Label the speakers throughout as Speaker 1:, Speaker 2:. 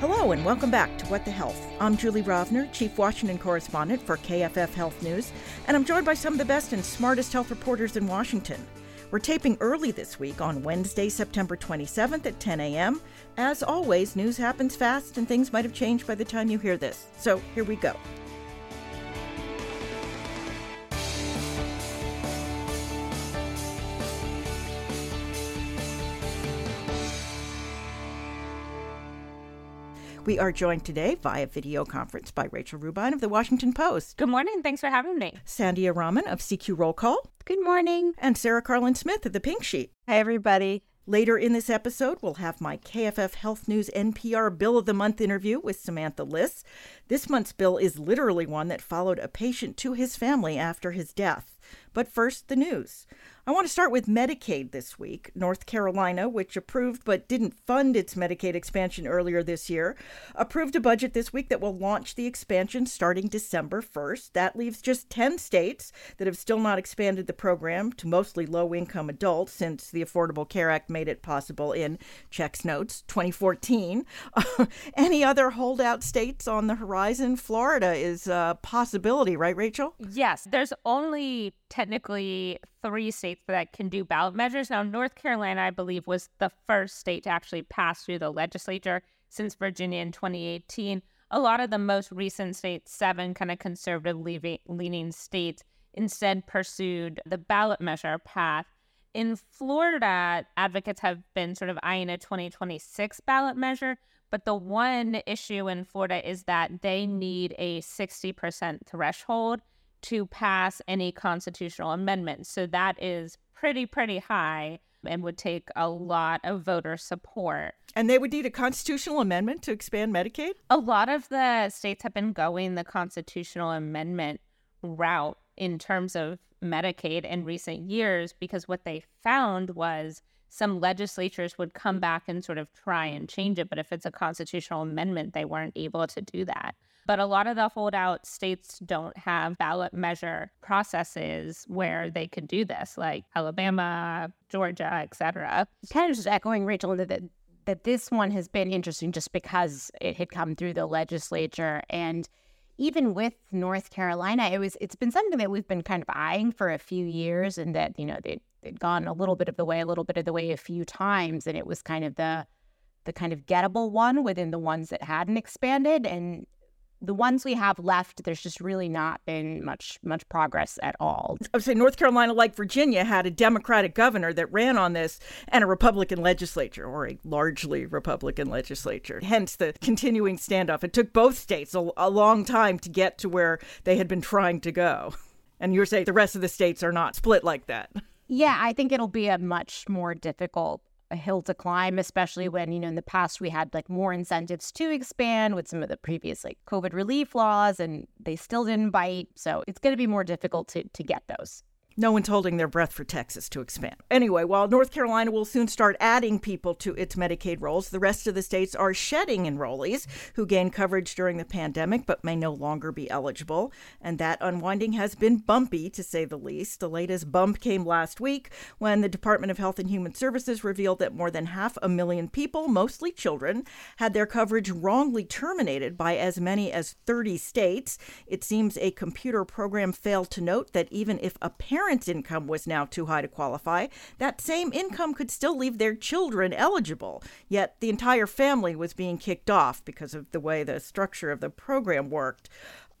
Speaker 1: Hello and welcome back to What the Health. I'm Julie Rovner, Chief Washington Correspondent for KFF Health News, and I'm joined by some of the best and smartest health reporters in Washington. We're taping early this week on Wednesday, September 27th at 10 a.m. As always, news happens fast and things might have changed by the time you hear this. So here we go. We are joined today via video conference by Rachel Roubein of the Washington Post.
Speaker 2: Good morning. Thanks for having me.
Speaker 1: Sandhya Raman of CQ Roll Call.
Speaker 3: Good morning.
Speaker 1: And Sarah Karlin-Smith of the Pink Sheet.
Speaker 3: Hi, everybody.
Speaker 1: Later in this episode, we'll have my KFF Health News NPR Bill of the Month interview with Samantha Liss. This month's bill is literally one that followed a patient to his family after his death. But first, the news. I want to start with Medicaid this week. North Carolina, which approved but didn't fund its Medicaid expansion earlier this year, approved a budget this week that will launch the expansion starting December 1st. That leaves just 10 states that have still not expanded the program to mostly low income adults since the Affordable Care Act made it possible in checks notes 2014. any other holdout states on the horizon? Florida is a possibility, right, Rachel?
Speaker 2: Yes, there's only technically three states that can do ballot measures. Now, North Carolina, I believe, was the first state to actually pass through the legislature since Virginia in 2018. A lot of the most recent states, seven kind of conservative leaning states, instead pursued the ballot measure path. In Florida, advocates have been sort of eyeing a 2026 ballot measure, but the one issue in Florida is that they need a 60% threshold to pass any constitutional amendment. So that is pretty, pretty high and would take a lot of voter support.
Speaker 1: And they would need a constitutional amendment to expand Medicaid?
Speaker 2: A lot of the states have been going the constitutional amendment route in terms of Medicaid in recent years because what they found was some legislatures would come back and sort of try and change it. But if it's a constitutional amendment, they weren't able to do that. But a lot of the holdout states don't have ballot measure processes where they could do this, like Alabama, Georgia, et cetera.
Speaker 3: Kind of just echoing Rachel that that this one has been interesting just because it had come through the legislature. And even with North Carolina, it was it's been something that we've been kind of eyeing for a few years, and that you know they they'd gone a little bit of the way, a little bit of the way a few times, and it was kind of the the kind of gettable one within the ones that hadn't expanded, and the ones we have left, there's just really not been much much progress at all.
Speaker 1: I would say North Carolina, like Virginia, had a Democratic governor that ran on this and a Republican legislature, or a largely Republican legislature. Hence the continuing standoff. It took both states a, a long time to get to where they had been trying to go. And you're saying the rest of the states are not split like that.
Speaker 3: Yeah, I think it'll be a much more difficult a hill to climb, especially mm-hmm. when, you know, in the past we had like more incentives to expand with some of the previous like COVID relief laws and they still didn't bite. So it's going to be more difficult to, to get those.
Speaker 1: No one's holding their breath for Texas to expand. Anyway, while North Carolina will soon start adding people to its Medicaid rolls, the rest of the states are shedding enrollees who gained coverage during the pandemic but may no longer be eligible. And that unwinding has been bumpy, to say the least. The latest bump came last week when the Department of Health and Human Services revealed that more than half a million people, mostly children, had their coverage wrongly terminated by as many as 30 states. It seems a computer program failed to note that even if a parent parents' income was now too high to qualify, that same income could still leave their children eligible. Yet the entire family was being kicked off because of the way the structure of the program worked.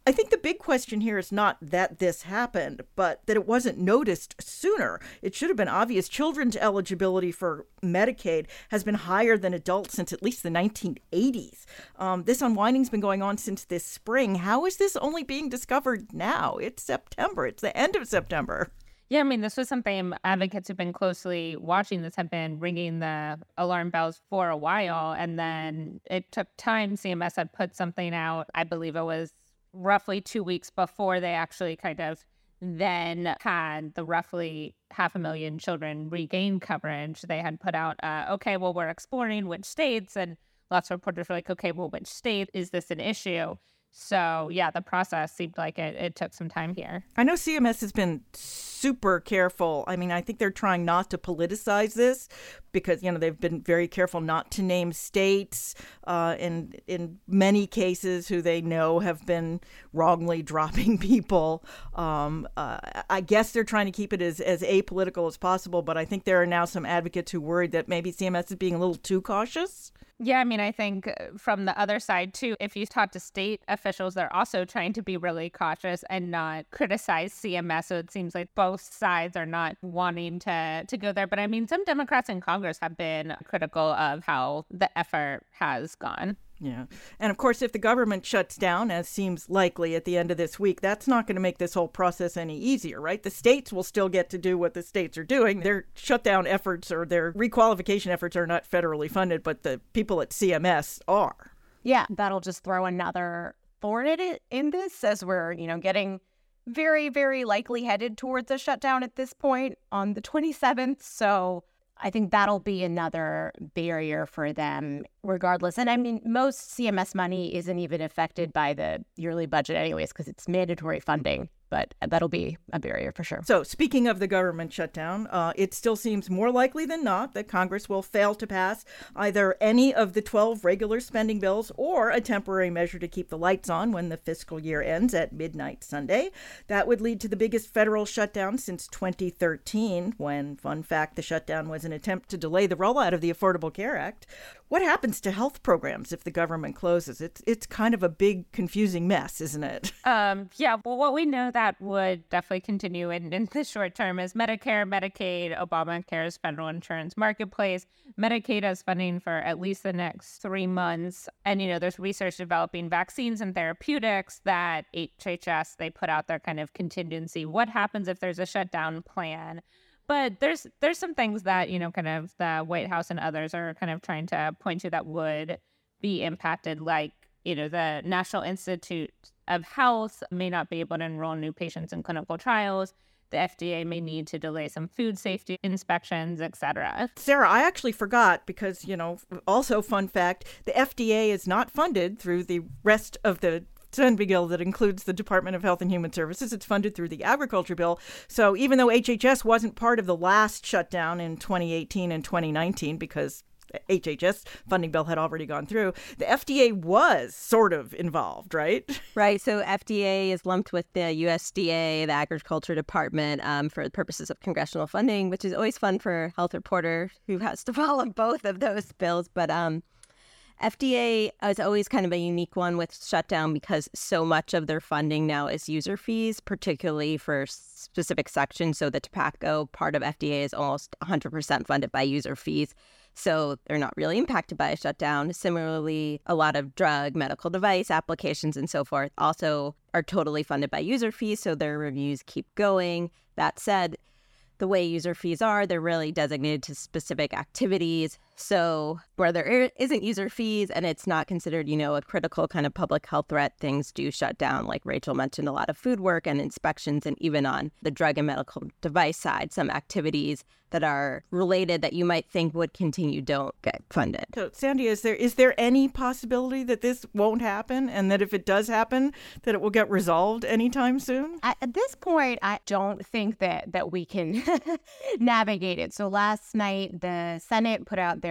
Speaker 1: I think the big question here is not that this happened, but that it wasn't noticed sooner. It should have been obvious. Children's eligibility for Medicaid has been higher than adults since at least the 1980s. Um, this unwinding's been going on since this spring. How is this only being discovered now? It's September, it's the end of September.
Speaker 2: Yeah, I mean, this was something advocates who've been closely watching this have been ringing the alarm bells for a while. And then it took time. CMS had put something out, I believe it was roughly two weeks before they actually kind of then had the roughly half a million children regain coverage. They had put out, uh, okay, well, we're exploring which states, and lots of reporters were like, okay, well, which state is this an issue? So, yeah, the process seemed like it, it took some time here.
Speaker 1: I know CMS has been super careful. I mean, I think they're trying not to politicize this because, you know, they've been very careful not to name states uh, in, in many cases who they know have been wrongly dropping people. Um, uh, I guess they're trying to keep it as, as apolitical as possible, but I think there are now some advocates who worried that maybe CMS is being a little too cautious.
Speaker 2: Yeah, I mean, I think uh, from the other side too, if you talk to state officials, they're also trying to be really cautious and not criticize CMS. So it seems like both sides are not wanting to to go there. But I mean, some Democrats in Congress have been critical of how the effort has gone.
Speaker 1: Yeah. And of course, if the government shuts down, as seems likely at the end of this week, that's not going to make this whole process any easier, right? The states will still get to do what the states are doing. Their shutdown efforts or their requalification efforts are not federally funded, but the people at CMS are.
Speaker 3: Yeah, that'll just throw another thorn in this as we're, you know, getting very, very likely headed towards a shutdown at this point on the 27th. So I think that'll be another barrier for them, regardless. And I mean, most CMS money isn't even affected by the yearly budget, anyways, because it's mandatory funding but that'll be a barrier for sure.
Speaker 1: So, speaking of the government shutdown, uh, it still seems more likely than not that Congress will fail to pass either any of the 12 regular spending bills or a temporary measure to keep the lights on when the fiscal year ends at midnight Sunday. That would lead to the biggest federal shutdown since 2013, when, fun fact, the shutdown was an attempt to delay the rollout of the Affordable Care Act. What happens to health programs if the government closes? It's it's kind of a big confusing mess, isn't it?
Speaker 2: Um, yeah. Well, what we know that would definitely continue in, in the short term is Medicare, Medicaid, Obamacare's federal insurance marketplace. Medicaid has funding for at least the next three months, and you know there's research developing vaccines and therapeutics that HHS they put out their kind of contingency. What happens if there's a shutdown plan? But there's there's some things that you know kind of the white house and others are kind of trying to point to that would be impacted like you know the national institute of health may not be able to enroll new patients in clinical trials the FDA may need to delay some food safety inspections, etc.
Speaker 1: Sarah, I actually forgot because, you know, also fun fact, the FDA is not funded through the rest of the spending bill that includes the Department of Health and Human Services. It's funded through the Agriculture Bill. So even though HHS wasn't part of the last shutdown in 2018 and 2019 because HHS funding bill had already gone through. The FDA was sort of involved, right?
Speaker 4: Right. So FDA is lumped with the USDA, the Agriculture Department, um, for the purposes of congressional funding, which is always fun for a health reporter who has to follow both of those bills. But um, FDA is always kind of a unique one with shutdown because so much of their funding now is user fees, particularly for specific sections. So the tobacco part of FDA is almost 100% funded by user fees. So they're not really impacted by a shutdown. Similarly, a lot of drug, medical device applications, and so forth also are totally funded by user fees. So their reviews keep going. That said, the way user fees are, they're really designated to specific activities. So where there isn't user fees and it's not considered, you know, a critical kind of public health threat, things do shut down. Like Rachel mentioned, a lot of food work and inspections, and even on the drug and medical device side, some activities that are related that you might think would continue don't get funded.
Speaker 1: So, Sandy, is there is there any possibility that this won't happen, and that if it does happen, that it will get resolved anytime soon?
Speaker 3: At, at this point, I don't think that that we can navigate it. So last night, the Senate put out their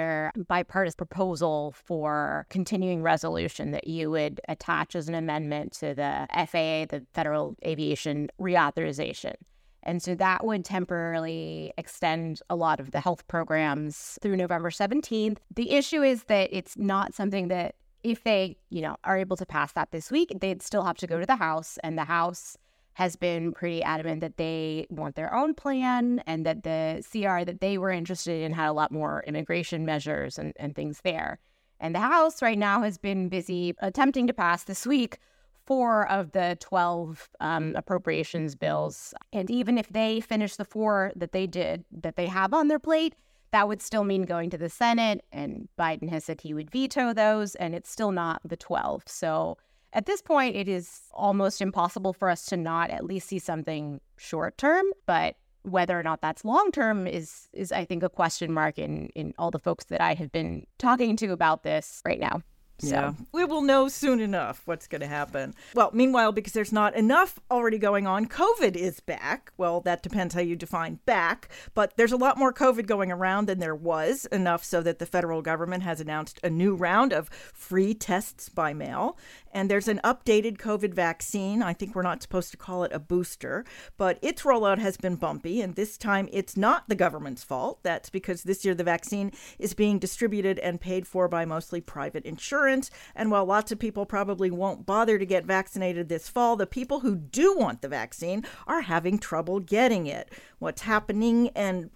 Speaker 3: bipartisan proposal for continuing resolution that you would attach as an amendment to the FAA, the Federal Aviation Reauthorization. And so that would temporarily extend a lot of the health programs through November 17th. The issue is that it's not something that if they, you know, are able to pass that this week, they'd still have to go to the House and the House has been pretty adamant that they want their own plan and that the CR that they were interested in had a lot more immigration measures and, and things there. And the House right now has been busy attempting to pass this week four of the 12 um, appropriations bills. And even if they finish the four that they did, that they have on their plate, that would still mean going to the Senate. And Biden has said he would veto those, and it's still not the 12. So at this point, it is almost impossible for us to not at least see something short term, but whether or not that's long term is is I think a question mark in in all the folks that I have been talking to about this right now. So.
Speaker 1: Yeah, we will know soon enough what's going to happen. Well, meanwhile, because there's not enough already going on, COVID is back. Well, that depends how you define back, but there's a lot more COVID going around than there was, enough so that the federal government has announced a new round of free tests by mail. And there's an updated COVID vaccine. I think we're not supposed to call it a booster, but its rollout has been bumpy, and this time it's not the government's fault. That's because this year the vaccine is being distributed and paid for by mostly private insurance. And while lots of people probably won't bother to get vaccinated this fall, the people who do want the vaccine are having trouble getting it. What's happening and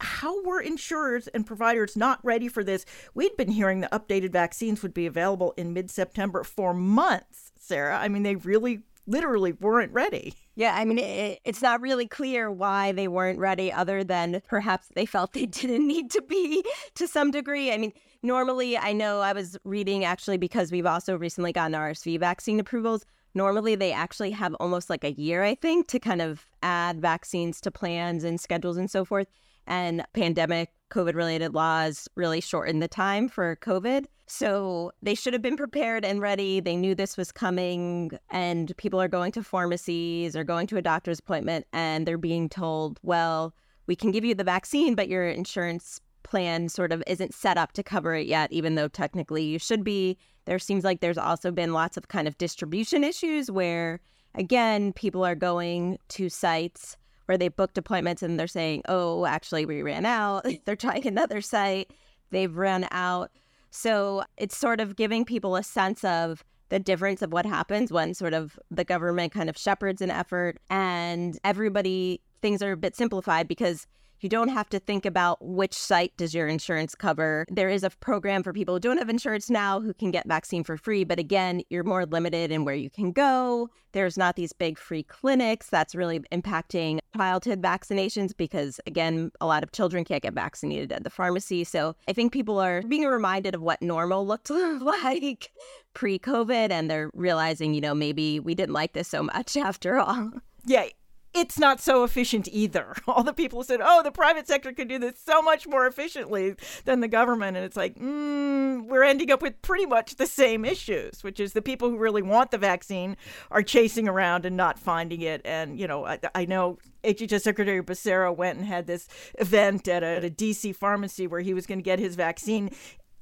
Speaker 1: how were insurers and providers not ready for this? We'd been hearing the updated vaccines would be available in mid September for months, Sarah. I mean, they really literally weren't ready.
Speaker 4: Yeah, I mean, it, it's not really clear why they weren't ready, other than perhaps they felt they didn't need to be to some degree. I mean, normally, I know I was reading actually because we've also recently gotten RSV vaccine approvals. Normally, they actually have almost like a year, I think, to kind of add vaccines to plans and schedules and so forth. And pandemic COVID related laws really shortened the time for COVID. So they should have been prepared and ready. They knew this was coming, and people are going to pharmacies or going to a doctor's appointment, and they're being told, well, we can give you the vaccine, but your insurance plan sort of isn't set up to cover it yet, even though technically you should be. There seems like there's also been lots of kind of distribution issues where, again, people are going to sites where they booked appointments and they're saying, oh, actually, we ran out. they're trying another site, they've run out. So it's sort of giving people a sense of the difference of what happens when sort of the government kind of shepherds an effort and everybody things are a bit simplified because you don't have to think about which site does your insurance cover. There is a program for people who don't have insurance now who can get vaccine for free, but again, you're more limited in where you can go. There's not these big free clinics that's really impacting childhood vaccinations because again, a lot of children can't get vaccinated at the pharmacy. So, I think people are being reminded of what normal looked like pre-COVID and they're realizing, you know, maybe we didn't like this so much after all.
Speaker 1: Yeah, it's not so efficient either. All the people said, "Oh, the private sector could do this so much more efficiently than the government," and it's like, mm, we're ending up with pretty much the same issues, which is the people who really want the vaccine are chasing around and not finding it. And you know, I, I know HHS Secretary Becerra went and had this event at a, at a DC pharmacy where he was going to get his vaccine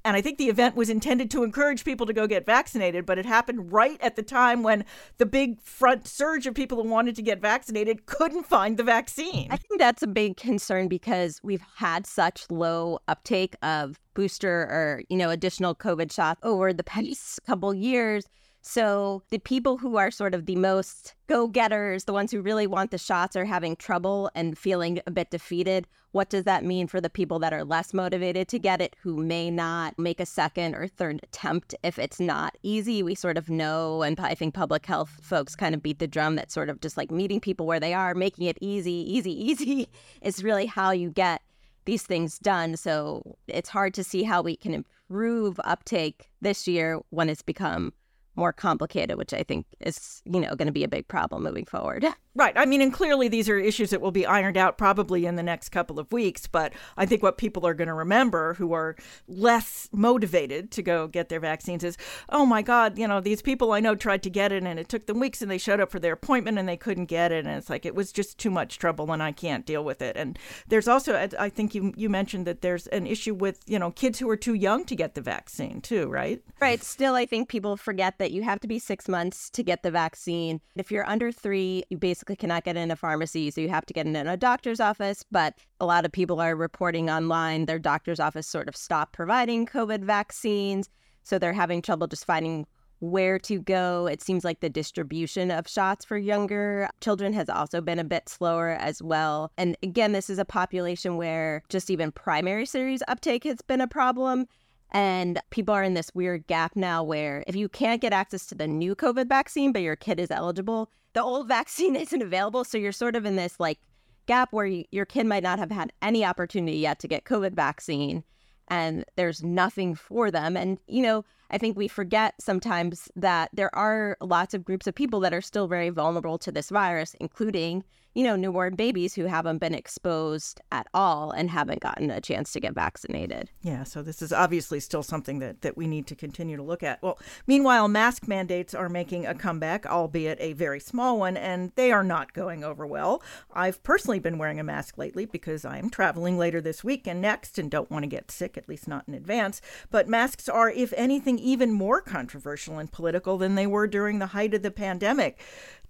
Speaker 1: and I think the event was intended to encourage people to go get vaccinated, but it happened right at the time when the big front surge of people who wanted to get vaccinated couldn't find the vaccine.
Speaker 4: I think that's a big concern because we've had such low uptake of booster or, you know, additional COVID shots over the past couple years so the people who are sort of the most go getters, the ones who really want the shots, are having trouble and feeling a bit defeated. What does that mean for the people that are less motivated to get it, who may not make a second or third attempt if it's not easy? We sort of know, and I think public health folks kind of beat the drum that sort of just like meeting people where they are, making it easy, easy, easy is really how you get these things done. So it's hard to see how we can improve uptake this year when it's become more complicated, which I think is, you know, going to be a big problem moving forward.
Speaker 1: Right. I mean, and clearly these are issues that will be ironed out probably in the next couple of weeks. But I think what people are going to remember who are less motivated to go get their vaccines is, oh my God, you know, these people I know tried to get it and it took them weeks and they showed up for their appointment and they couldn't get it. And it's like, it was just too much trouble and I can't deal with it. And there's also, I think you, you mentioned that there's an issue with, you know, kids who are too young to get the vaccine too, right?
Speaker 4: Right. Still, I think people forget that you have to be six months to get the vaccine. If you're under three, you basically basically cannot get in a pharmacy, so you have to get in a doctor's office. But a lot of people are reporting online their doctor's office sort of stopped providing COVID vaccines. So they're having trouble just finding where to go. It seems like the distribution of shots for younger children has also been a bit slower as well. And again, this is a population where just even primary series uptake has been a problem. And people are in this weird gap now where if you can't get access to the new COVID vaccine, but your kid is eligible, the old vaccine isn't available. So you're sort of in this like gap where you, your kid might not have had any opportunity yet to get COVID vaccine and there's nothing for them. And, you know, I think we forget sometimes that there are lots of groups of people that are still very vulnerable to this virus, including, you know, newborn babies who haven't been exposed at all and haven't gotten a chance to get vaccinated.
Speaker 1: Yeah, so this is obviously still something that, that we need to continue to look at. Well, meanwhile, mask mandates are making a comeback, albeit a very small one, and they are not going over well. I've personally been wearing a mask lately because I'm traveling later this week and next and don't want to get sick, at least not in advance. But masks are, if anything, even more controversial and political than they were during the height of the pandemic.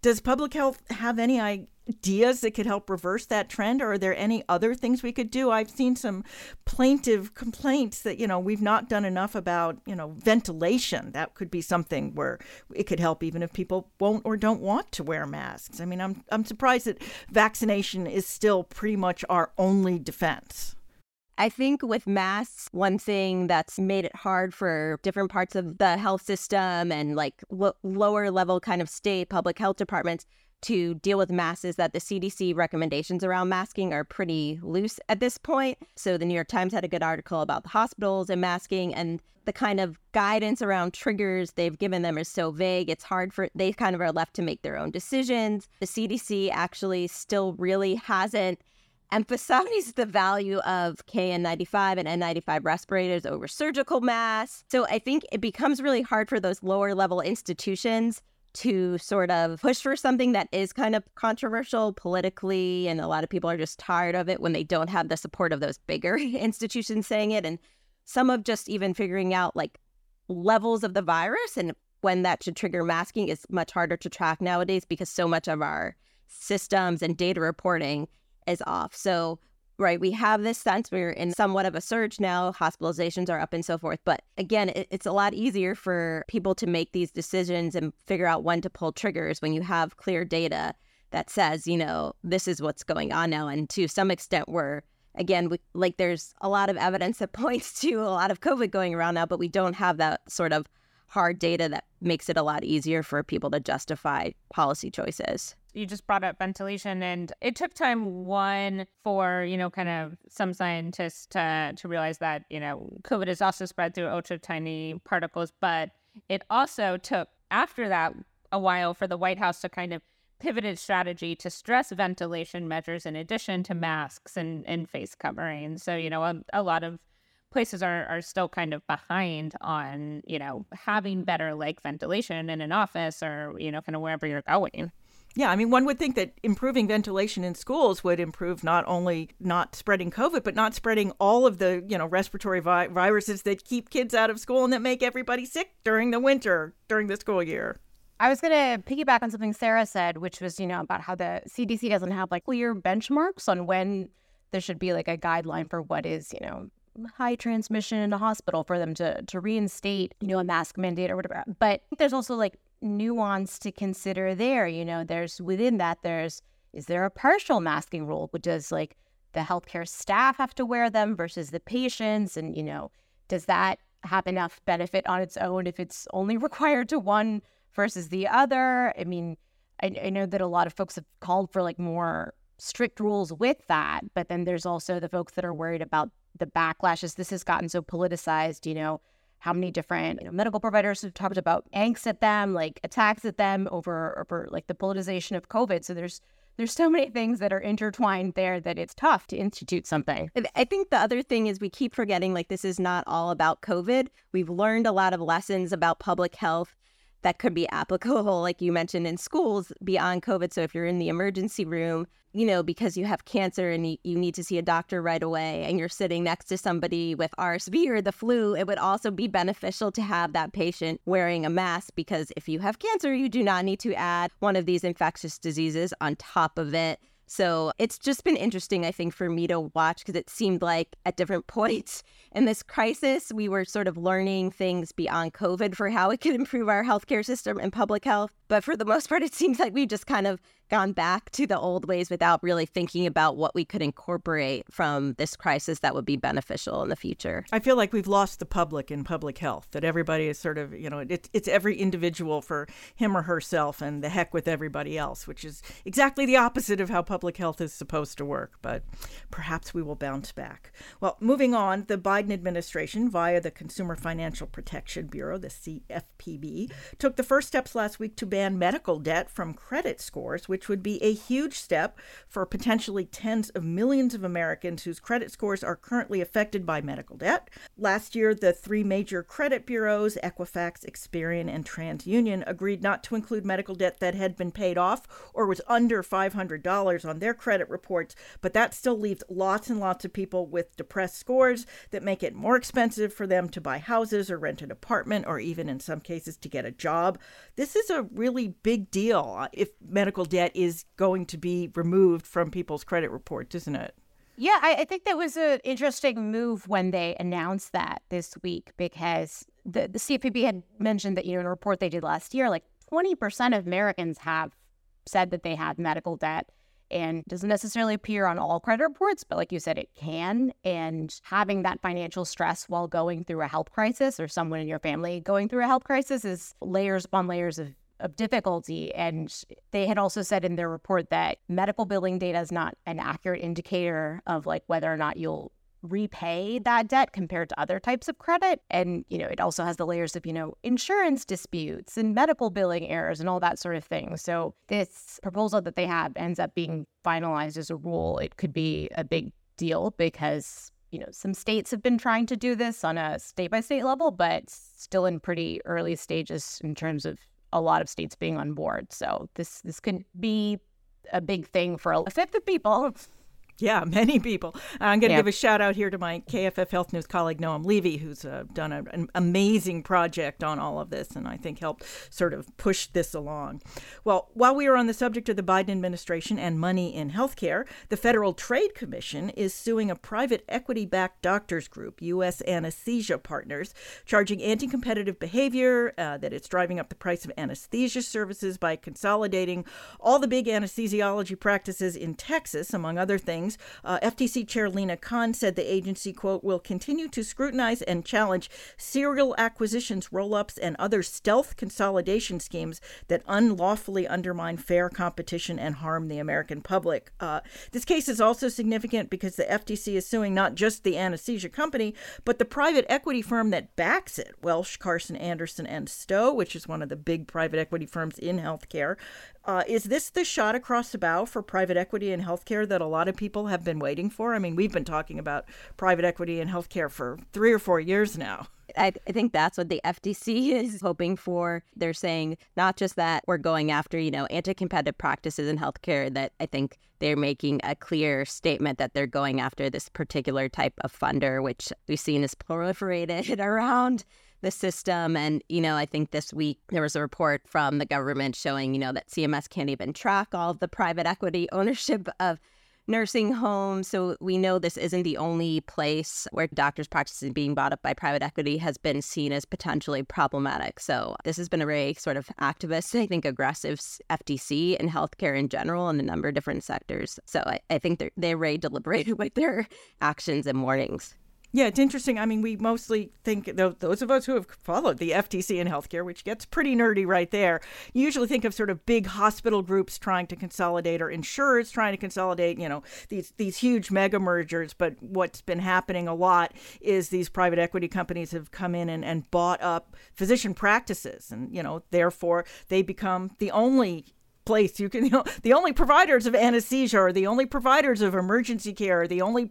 Speaker 1: Does public health have any ideas that could help reverse that trend, or are there any other things we could do? I've seen some plaintive complaints that, you know, we've not done enough about, you know, ventilation. That could be something where it could help even if people won't or don't want to wear masks. I mean, I'm, I'm surprised that vaccination is still pretty much our only defense.
Speaker 4: I think with masks, one thing that's made it hard for different parts of the health system and like lo- lower level kind of state public health departments to deal with masks is that the CDC recommendations around masking are pretty loose at this point. So the New York Times had a good article about the hospitals and masking and the kind of guidance around triggers they've given them is so vague. It's hard for they kind of are left to make their own decisions. The CDC actually still really hasn't emphasize the value of KN95 and N95 respirators over surgical masks. So I think it becomes really hard for those lower level institutions to sort of push for something that is kind of controversial politically. And a lot of people are just tired of it when they don't have the support of those bigger institutions saying it. And some of just even figuring out like levels of the virus and when that should trigger masking is much harder to track nowadays because so much of our systems and data reporting is off. So, right, we have this sense we're in somewhat of a surge now, hospitalizations are up and so forth. But again, it, it's a lot easier for people to make these decisions and figure out when to pull triggers when you have clear data that says, you know, this is what's going on now. And to some extent, we're again, we, like there's a lot of evidence that points to a lot of COVID going around now, but we don't have that sort of hard data that makes it a lot easier for people to justify policy choices.
Speaker 2: You just brought up ventilation and it took time one for you know kind of some scientists to to realize that you know covid is also spread through ultra tiny particles but it also took after that a while for the white house to kind of pivot its strategy to stress ventilation measures in addition to masks and, and face coverings. So you know a, a lot of places are, are still kind of behind on you know having better like ventilation in an office or you know kind of wherever you're going
Speaker 1: yeah, I mean, one would think that improving ventilation in schools would improve not only not spreading COVID, but not spreading all of the, you know, respiratory vi- viruses that keep kids out of school and that make everybody sick during the winter, during the school year.
Speaker 3: I was going to piggyback on something Sarah said, which was, you know, about how the CDC doesn't have like clear benchmarks on when there should be like a guideline for what is, you know, high transmission in a hospital for them to to reinstate, you know, a mask mandate or whatever. But there's also like nuance to consider there. You know, there's within that, there's is there a partial masking rule? Does like the healthcare staff have to wear them versus the patients? And, you know, does that have enough benefit on its own if it's only required to one versus the other? I mean, I, I know that a lot of folks have called for like more strict rules with that, but then there's also the folks that are worried about the backlashes. This has gotten so politicized, you know, how many different you know, medical providers have talked about angst at them, like attacks at them over over like the politicization of COVID. So there's there's so many things that are intertwined there that it's tough to institute something.
Speaker 4: I think the other thing is we keep forgetting like this is not all about COVID. We've learned a lot of lessons about public health that could be applicable, like you mentioned, in schools beyond COVID. So if you're in the emergency room, you know, because you have cancer and you, need to see a doctor right away and you're sitting next to somebody with RSV or the flu, it would also be beneficial to have that patient wearing a mask because if you have cancer, you do not need to add one of these infectious diseases on top of it. So it's just been interesting, I think, for me to watch because it seemed like at different points in this crisis, we were sort of learning things beyond COVID for how it could improve our healthcare system and public health. But for the most part, it seems like we've just kind of gone back to the old ways without really thinking about what we could incorporate from this crisis that would be beneficial in the future.
Speaker 1: I feel like we've lost the public in public health, that everybody is sort of, you know, it's, it's every individual for him or herself and the heck with everybody else, which is exactly the opposite of how public health is supposed to work. But perhaps we will bounce back. Well, moving on, the Biden administration, via the Consumer Financial Protection Bureau, the CFPB, took the first steps last week to ban medical debt from credit scores, which which would be a huge step for potentially tens of millions of Americans whose credit scores are currently affected by medical debt. Last year, the three major credit bureaus, Equifax, Experian, and TransUnion, agreed not to include medical debt that had been paid off or was under $500 on their credit reports, but that still leaves lots and lots of people with depressed scores that make it more expensive for them to buy houses or rent an apartment or even in some cases to get a job. This is a really big deal uh, if medical debt is going to be removed from people's credit reports, isn't it?
Speaker 3: Yeah, I, I think that was an interesting move when they announced that this week because the, the CFPB had mentioned that, you know, in a report they did last year, like 20% of Americans have said that they have medical debt and doesn't necessarily appear on all credit reports, but like you said, it can. And having that financial stress while going through a health crisis or someone in your family going through a health crisis is layers upon layers of of difficulty. And they had also said in their report that medical billing data is not an accurate indicator of like whether or not you'll repay that debt compared to other types of credit. And, you know, it also has the layers of, you know, insurance disputes and medical billing errors and all that sort of thing. So this proposal that they have ends up being finalized as a rule. It could be a big deal because you know, some states have been trying to do this on a state by state level, but still in pretty early stages in terms of a lot of states being on board. So this this could be a big thing for a fifth of people.
Speaker 1: Yeah, many people. I'm going to yeah. give a shout out here to my KFF Health News colleague, Noam Levey, who's uh, done a, an amazing project on all of this and I think helped sort of push this along. Well, while we are on the subject of the Biden administration and money in healthcare, the Federal Trade Commission is suing a private equity backed doctors group, U.S. Anesthesia Partners, charging anti competitive behavior, uh, that it's driving up the price of anesthesia services by consolidating all the big anesthesiology practices in Texas, among other things uh, FTC Chair Lina Khan said the agency, quote, will continue to scrutinize and challenge serial acquisitions, roll ups, and other stealth consolidation schemes that unlawfully undermine fair competition and harm the American public. Uh, this case is also significant because the FTC is suing not just the anesthesia company, but the private equity firm that backs it, Welsh, Carson, Anderson, and Stowe, which is one of the big private equity firms in healthcare. Uh, is this the shot across the bow for private equity in healthcare that a lot of people have been waiting for? I mean, we've been talking about private equity in healthcare for three or four years now.
Speaker 4: I, I, think that's what the FTC is hoping for. They're saying not just that we're going after, you know, anti-competitive practices in healthcare, that I think they're making a clear statement that they're going after this particular type of funder, which we've seen is proliferated around the system. And, you know, I think this week there was a report from the government showing, you know, that CMS can't even track all of the private equity ownership of nursing homes. So we know this isn't the only place where doctors' practices being bought up by private equity has been seen as potentially problematic. So this has been a very sort of activist, I think, aggressive FTC in healthcare in general in a number of different sectors. So I, I think they're, they're very deliberated with their actions and warnings.
Speaker 1: Yeah, it's interesting. I mean, we mostly think, those of us who have followed the FTC in healthcare, which gets pretty nerdy right there, you usually think of sort of big hospital groups trying to consolidate or insurers trying to consolidate, you know, these, these huge mega mergers. But what's been happening a lot is these private equity companies have come in and, and bought up physician practices. And, you know, therefore they become the only place. You can, you know, the only providers of anesthesia are the only providers of emergency care, the only,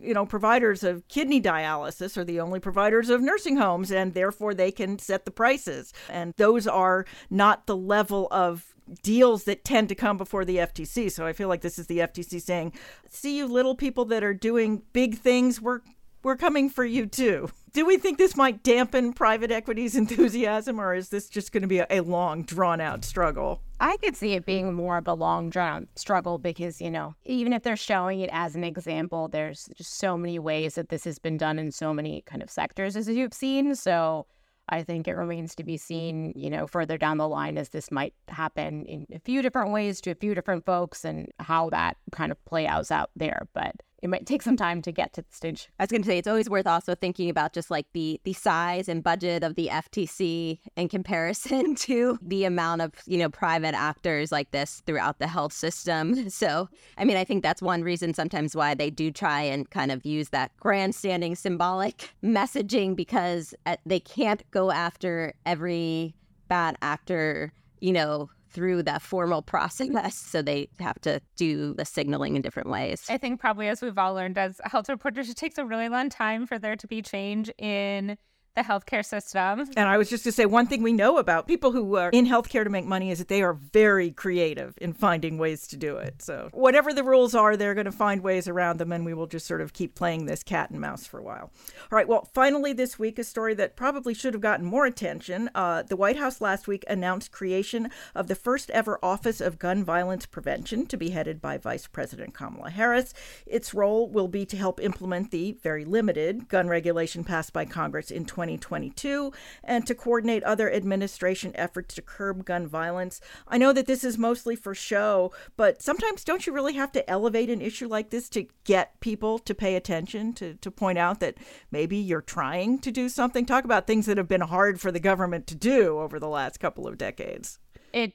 Speaker 1: you know, providers of kidney dialysis are the only providers of nursing homes, and therefore they can set the prices. And those are not the level of deals that tend to come before the FTC. So I feel like this is the FTC saying, "See you little people that are doing big things, we're we're coming for you too." Do we think this might dampen private equity's enthusiasm, or is this just going to be a, long, drawn out struggle?
Speaker 3: I could see it being more of a long, drawn struggle because, you know, even if they're showing it as an example, there's just so many ways that this has been done in so many kind of sectors, as you've seen. So I think it remains to be seen, you know, further down the line as this might happen in a few different ways to a few different folks and how that kind of play out out there. But it might take some time to get to the stage.
Speaker 4: I was going to say it's always worth also thinking about just like the the size and budget of the FTC in comparison to the amount of you know private actors like this throughout the health system. So I mean, I think that's one reason sometimes why they do try and kind of use that grandstanding symbolic messaging because uh, they can't go after every bad actor you know through that formal process. So they have to do the signaling in different ways.
Speaker 2: I think probably as we've all learned as health reporters, it takes a really long time for there to be change in the healthcare system.
Speaker 1: And I was just to say one thing we know about people who are in healthcare to make money is that they are very creative in finding ways to do it. So whatever the rules are, they're going to find ways around them, and we will just sort of keep playing this cat and mouse for a while. All right. Well, finally this week, a story that probably should have gotten more attention. Uh, the White House last week announced creation of the first ever Office of Gun Violence Prevention to be headed by Vice President Kamala Harris. Its role will be to help implement the very limited gun regulation passed by Congress in 20. 2022 and to coordinate other administration efforts to curb gun violence. I know that this is mostly for show, but sometimes don't you really have to elevate an issue like this to get people to pay attention, to, to point out that maybe you're trying to do something? Talk about things that have been hard for the government to do over the last couple of decades.
Speaker 2: It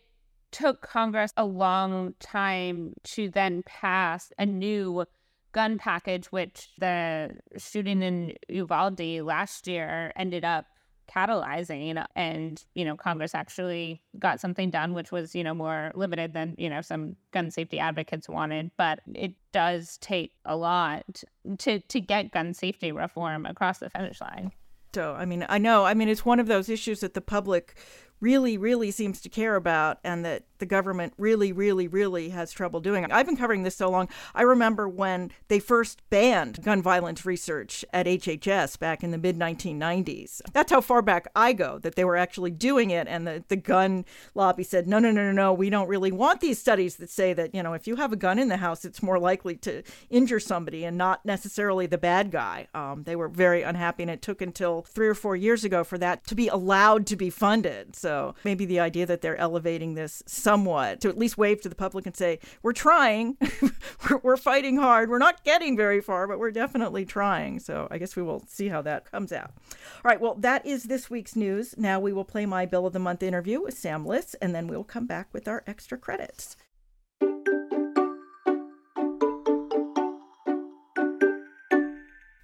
Speaker 2: took Congress a long time to then pass a new gun package, which the shooting in Uvalde last year ended up catalyzing and you know congress actually got something done which was you know more limited than you know some gun safety advocates wanted. But it does take a lot to to get gun safety reform across the finish line.
Speaker 1: So i mean i know i mean it's one of those issues that the public really, really seems to care about and that the government really, really, really has trouble doing. I've been covering this so long. I remember when they first banned gun violence research at HHS back in the mid 1990s. That's how far back I go, that they were actually doing it. And the, the gun lobby said, no, no, no, no, no, we don't really want these studies that say that, you know, if you have a gun in the house, it's more likely to injure somebody and not necessarily the bad guy. Um, they were very unhappy. And it took until three or four years ago for that to be allowed to be funded. So so maybe the idea that they're elevating this somewhat to at least wave to the public and say, we're trying, we're, we're fighting hard, we're not getting very far, but we're definitely trying. So I guess we will see how that comes out. All right, well, that is this week's news. Now we will play my Bill of the Month interview with Sam Liss, and then we'll come back with our extra credits.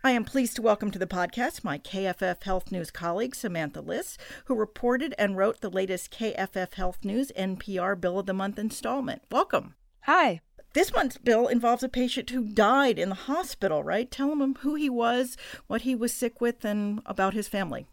Speaker 1: I am pleased to welcome to the podcast my KFF Health News colleague, Samantha Liss, who reported and wrote the latest KFF Health News NPR Bill of the Month installment. Welcome.
Speaker 5: Hi.
Speaker 1: This month's bill involves a patient who died in the hospital, right? Tell him who he was, what he was sick with, and about his family.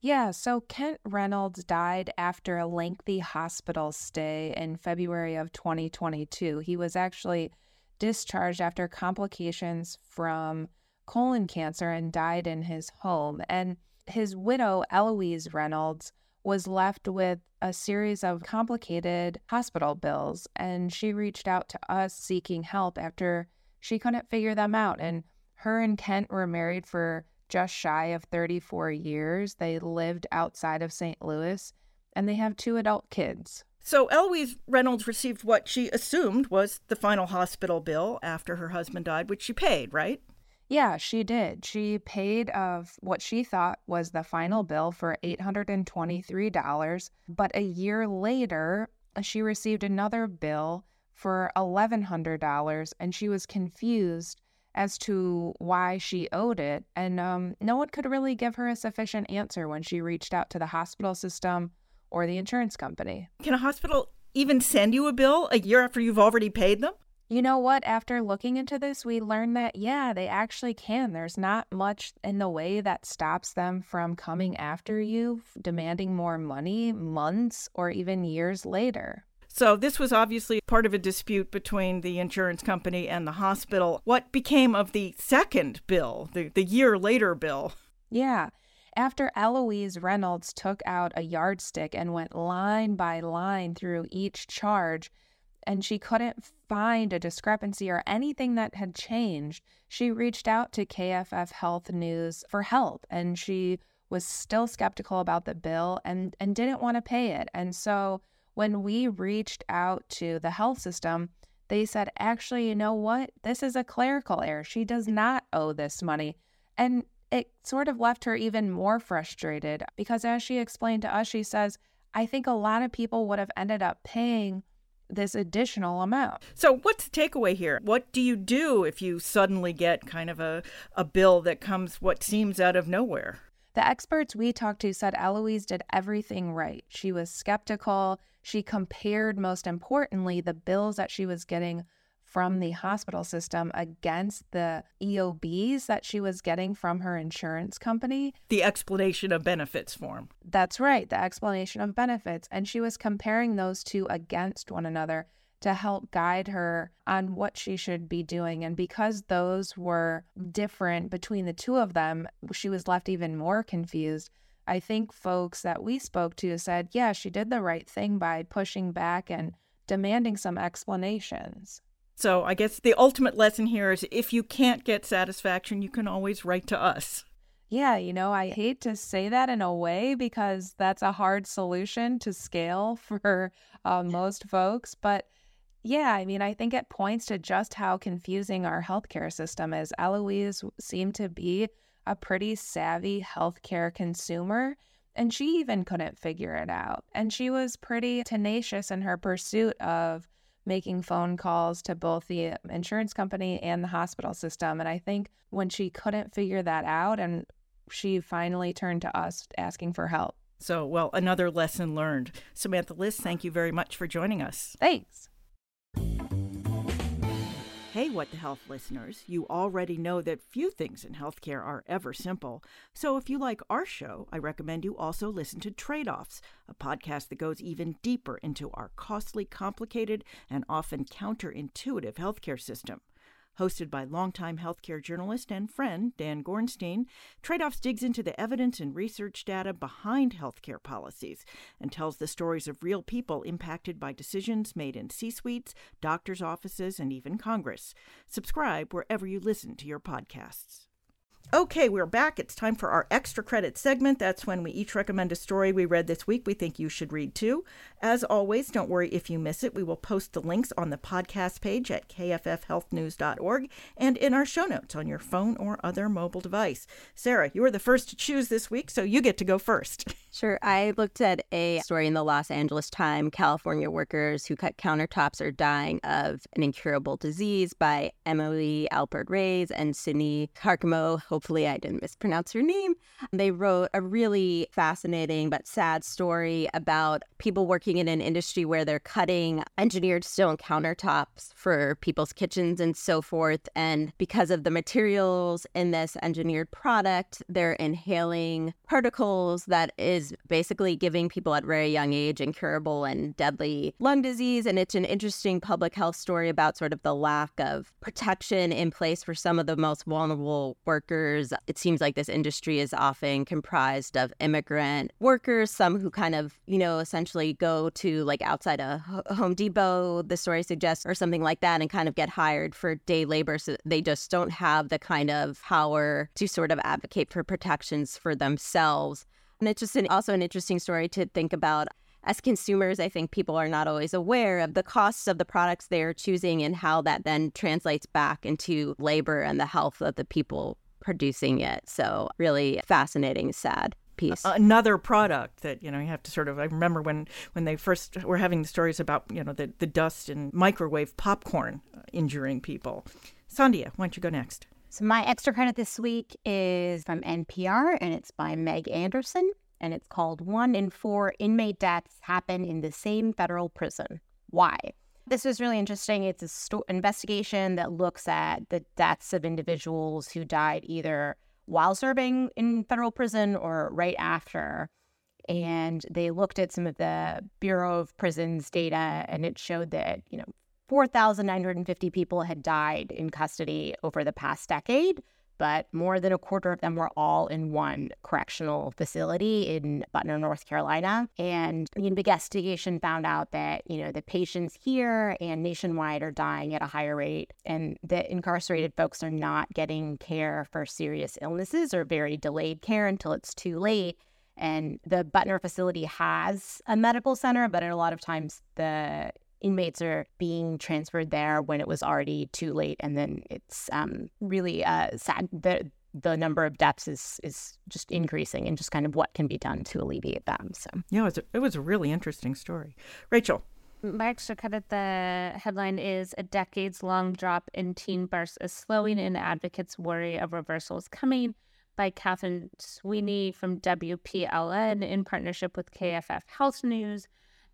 Speaker 5: Yeah, so Kent Reynolds died after a lengthy hospital stay in February of 2022. He was actually discharged after complications from colon cancer and died in his home. And his widow, Eloise Reynolds, was left with a series of complicated hospital bills. And she reached out to us seeking help after she couldn't figure them out. And her and Kent were married for just shy of 34 years. They lived outside of St. Louis and they have two adult kids.
Speaker 1: So Eloise Reynolds received what she assumed was the final hospital bill after her husband died, which she paid, right?
Speaker 5: Yeah, she did. She paid of what she thought was the final bill for $823, but a year later, uh, she received another bill for $1,100 and she was confused as to why she owed it. And um, no one could really give her a sufficient answer when she reached out to the hospital system or the insurance company.
Speaker 1: Can a hospital even send you a bill a year after you've already paid them?
Speaker 5: You know what? After looking into this, we learned that, yeah, they actually can. There's not much in the way that stops them from coming after you, demanding more money months or even years later.
Speaker 1: So, this was obviously part of a dispute between the insurance company and the hospital. What became of the second bill, the, the year later bill?
Speaker 5: Yeah. After Eloise Reynolds took out a yardstick and went line by line through each charge, and she couldn't find a discrepancy or anything that had changed, she reached out to KFF Health News for help and she was still skeptical about the bill and, and didn't want to pay it. And so when we reached out to the health system, they said, actually, you know what? This is a clerical error. She does not owe this money. And it sort of left her even more frustrated because, as she explained to us, she says, I think a lot of people would have ended up paying this additional amount.
Speaker 1: So, what's the takeaway here? What do you do if you suddenly get kind of a, a bill that comes what seems out of nowhere?
Speaker 5: The experts we talked to said Eloise did everything right. She was skeptical. She compared, most importantly, the bills that she was getting from the hospital system against the EOBs that she was getting from her insurance company.
Speaker 1: The explanation of benefits form.
Speaker 5: That's right, the explanation of benefits. And she was comparing those two against one another to help guide her on what she should be doing. And because those were different between the two of them, she was left even more confused. I think folks that we spoke to said, yeah, she did the right thing by pushing back and demanding some explanations.
Speaker 1: So I guess the ultimate lesson here is if you can't get satisfaction, you can always write to us.
Speaker 5: Yeah, you know, I hate to say that in a way because that's a hard solution to scale for uh, most folks. But yeah, I mean, I think it points to just how confusing our healthcare system is. Eloise seemed to be a pretty savvy healthcare consumer, and she even couldn't figure it out. And she was pretty tenacious in her pursuit of making phone calls to both the um, insurance company and the hospital system. And I think when she couldn't figure that out, and she finally turned to us asking for help.
Speaker 1: So, well, another lesson learned. Samantha Liss, thank you very much for joining us.
Speaker 5: Thanks.
Speaker 1: Hey, What the Health listeners, you already know that few things in healthcare are ever simple. So if you like our show, I recommend you also listen to Trade Offs, a podcast that goes even deeper into our costly, complicated, and often counterintuitive healthcare system. Hosted by longtime healthcare journalist and friend Dan Gorenstein, Trade Offs digs into the evidence and research data behind healthcare policies and tells the stories of real people impacted by decisions made in C suites, doctors' offices, and even Congress. Subscribe wherever you listen to your podcasts. Okay, we're back. It's time for our extra credit segment. That's when we each recommend a story we read this week we think you should read too. As always, don't worry if you miss it. We will post the links on the podcast page at kffhealthnews.org and in our show notes on your phone or other mobile device. Sarah, you were the first to choose this week, so you get to go first.
Speaker 4: Sure. I looked at a story in the Los Angeles Times California workers who cut countertops are dying of an incurable disease by Emily Alpert Reyes and Sydney Carcamo. Hopefully, I didn't mispronounce her name. They wrote a really fascinating but sad story about people working in an industry where they're cutting engineered stone countertops for people's kitchens and so forth. And because of the materials in this engineered product, they're inhaling particles that is is basically giving people at very young age incurable and deadly lung disease. And it's an interesting public health story about sort of the lack of protection in place for some of the most vulnerable workers. It seems like this industry is often comprised of immigrant workers, some who kind of, you know, essentially go to like outside a Home Depot, the story suggests, or something like that, and kind of get hired for day labor. So they just don't have the kind of power to sort of advocate for protections for themselves. And it's just an, also an interesting story to think about. As consumers, I think people are not always aware of the costs of the products they're choosing and how that then translates back into labor and the health of the people producing it. So, really fascinating, sad piece.
Speaker 1: Another product that you know you have to sort of. I remember when when they first were having the stories about you know the the dust and microwave popcorn uh, injuring people. Sandhya, why don't you go next?
Speaker 3: So, my extra credit this week is from NPR and it's by Meg Anderson. And it's called One in Four Inmate Deaths Happen in the Same Federal Prison. Why? This is really interesting. It's a sto- investigation that looks at the deaths of individuals who died either while serving in federal prison or right after. And they looked at some of the Bureau of Prisons data, and it showed that, you know, 4,950 people had died in custody over the past decade, but more than a quarter of them were all in one correctional facility in Butner, North Carolina. And the investigation found out that, you know, the patients here and nationwide are dying at a higher rate, and that incarcerated folks are not getting care for serious illnesses or very delayed care until it's too late. And the Butner facility has a medical center, but a lot of times the inmates are being transferred there when it was already too late, and then it's um, really uh, sad. that the number of deaths is is just increasing, and just kind of what can be done to alleviate them. So
Speaker 1: yeah, it was a, it was a really interesting story. Rachel.
Speaker 2: My extra credit, the headline is A decades long drop in teen births is slowing, and advocates worry of reversals coming by Catherine Sweeney from WPLN in partnership with KFF Health News.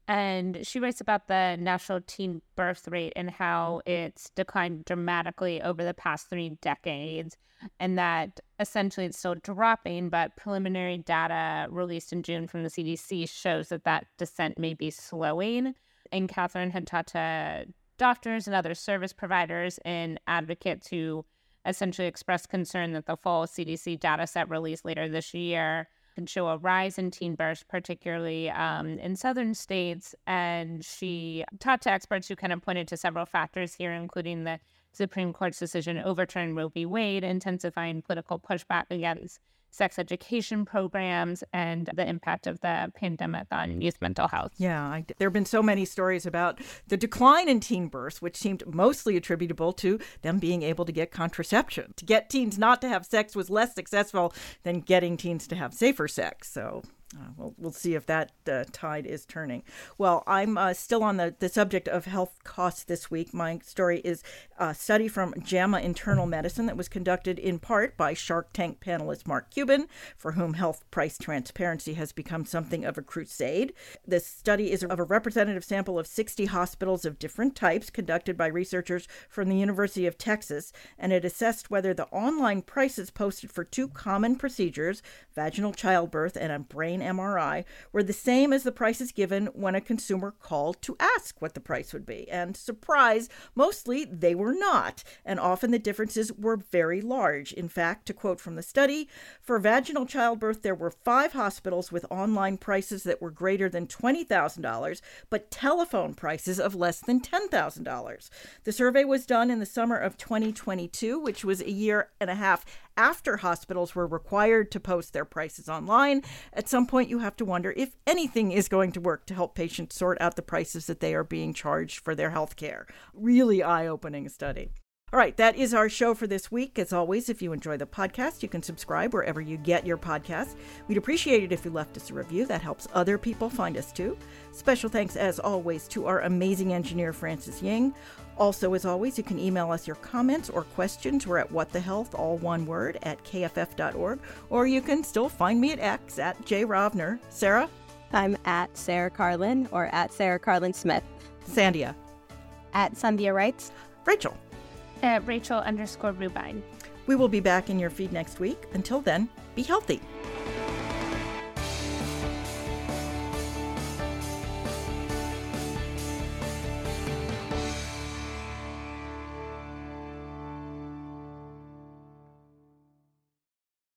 Speaker 2: And she writes about the national teen birth rate and how mm-hmm. it's declined dramatically over the past three decades, and that essentially it's still dropping, but preliminary data released in June from the CDC shows that that descent may be slowing. And Catherine had talked to doctors and other service providers and advocates who essentially expressed concern that the full CDC data set released later this year can show a rise in teen births, particularly um, in southern states. And she talked to experts who kind of pointed to several factors here, including the Supreme Court's decision overturning Roe v. Wade, intensifying political pushback against sex education programs and the impact of the pandemic on mm. youth mental health.
Speaker 1: Yeah, I, there have been so many stories about the decline in teen births, which seemed mostly attributable to them being able to get contraception. To get teens not to have sex was less successful than getting teens to have safer sex. So uh, we'll, we'll see if that uh, tide is turning. Well, I'm uh, still on the, the subject of health costs this week. My story is a study from JAMA Internal Medicine that was conducted in part by Shark Tank panelist Mark Cuban, for whom health price transparency has become something of a crusade. This study is of a representative sample of 60 hospitals of different types conducted by researchers from the University of Texas, and it assessed whether the online prices posted for two common procedures, vaginal childbirth and a brain MRI were the same as the prices given when a consumer called to ask what the price would be. And surprise, mostly they were not, and often the differences were very large. In fact, to quote from the study, for vaginal childbirth, there were five hospitals with online prices that were greater than $20,000, but telephone prices of less than $10,000. The survey was done in the summer of 2022, which was a year and a half after hospitals were required to post their prices online. At some point, you have to wonder if anything is going to work to help patients sort out the prices that they are being charged for their health care. Really eye opening study. All right, that is our show for this week. As always, if you enjoy the podcast, you can subscribe wherever you get your podcasts. We'd appreciate it if you left us a review. That helps other people find us too. Special thanks, as always, to our amazing engineer, Francis Ying. Also, as always, you can email us your comments or questions. We're at What the Health, all one word, at kff.org. Or you can still find me at X at jrovner. Sarah?
Speaker 4: I'm at Sarah Karlin or at Sarah Karlin Smith.
Speaker 1: Sandhya?
Speaker 3: At Sandhya Writes.
Speaker 1: Rachel?
Speaker 2: At Rachel underscore Roubein.
Speaker 1: We will be back in your feed next week. Until then, be healthy.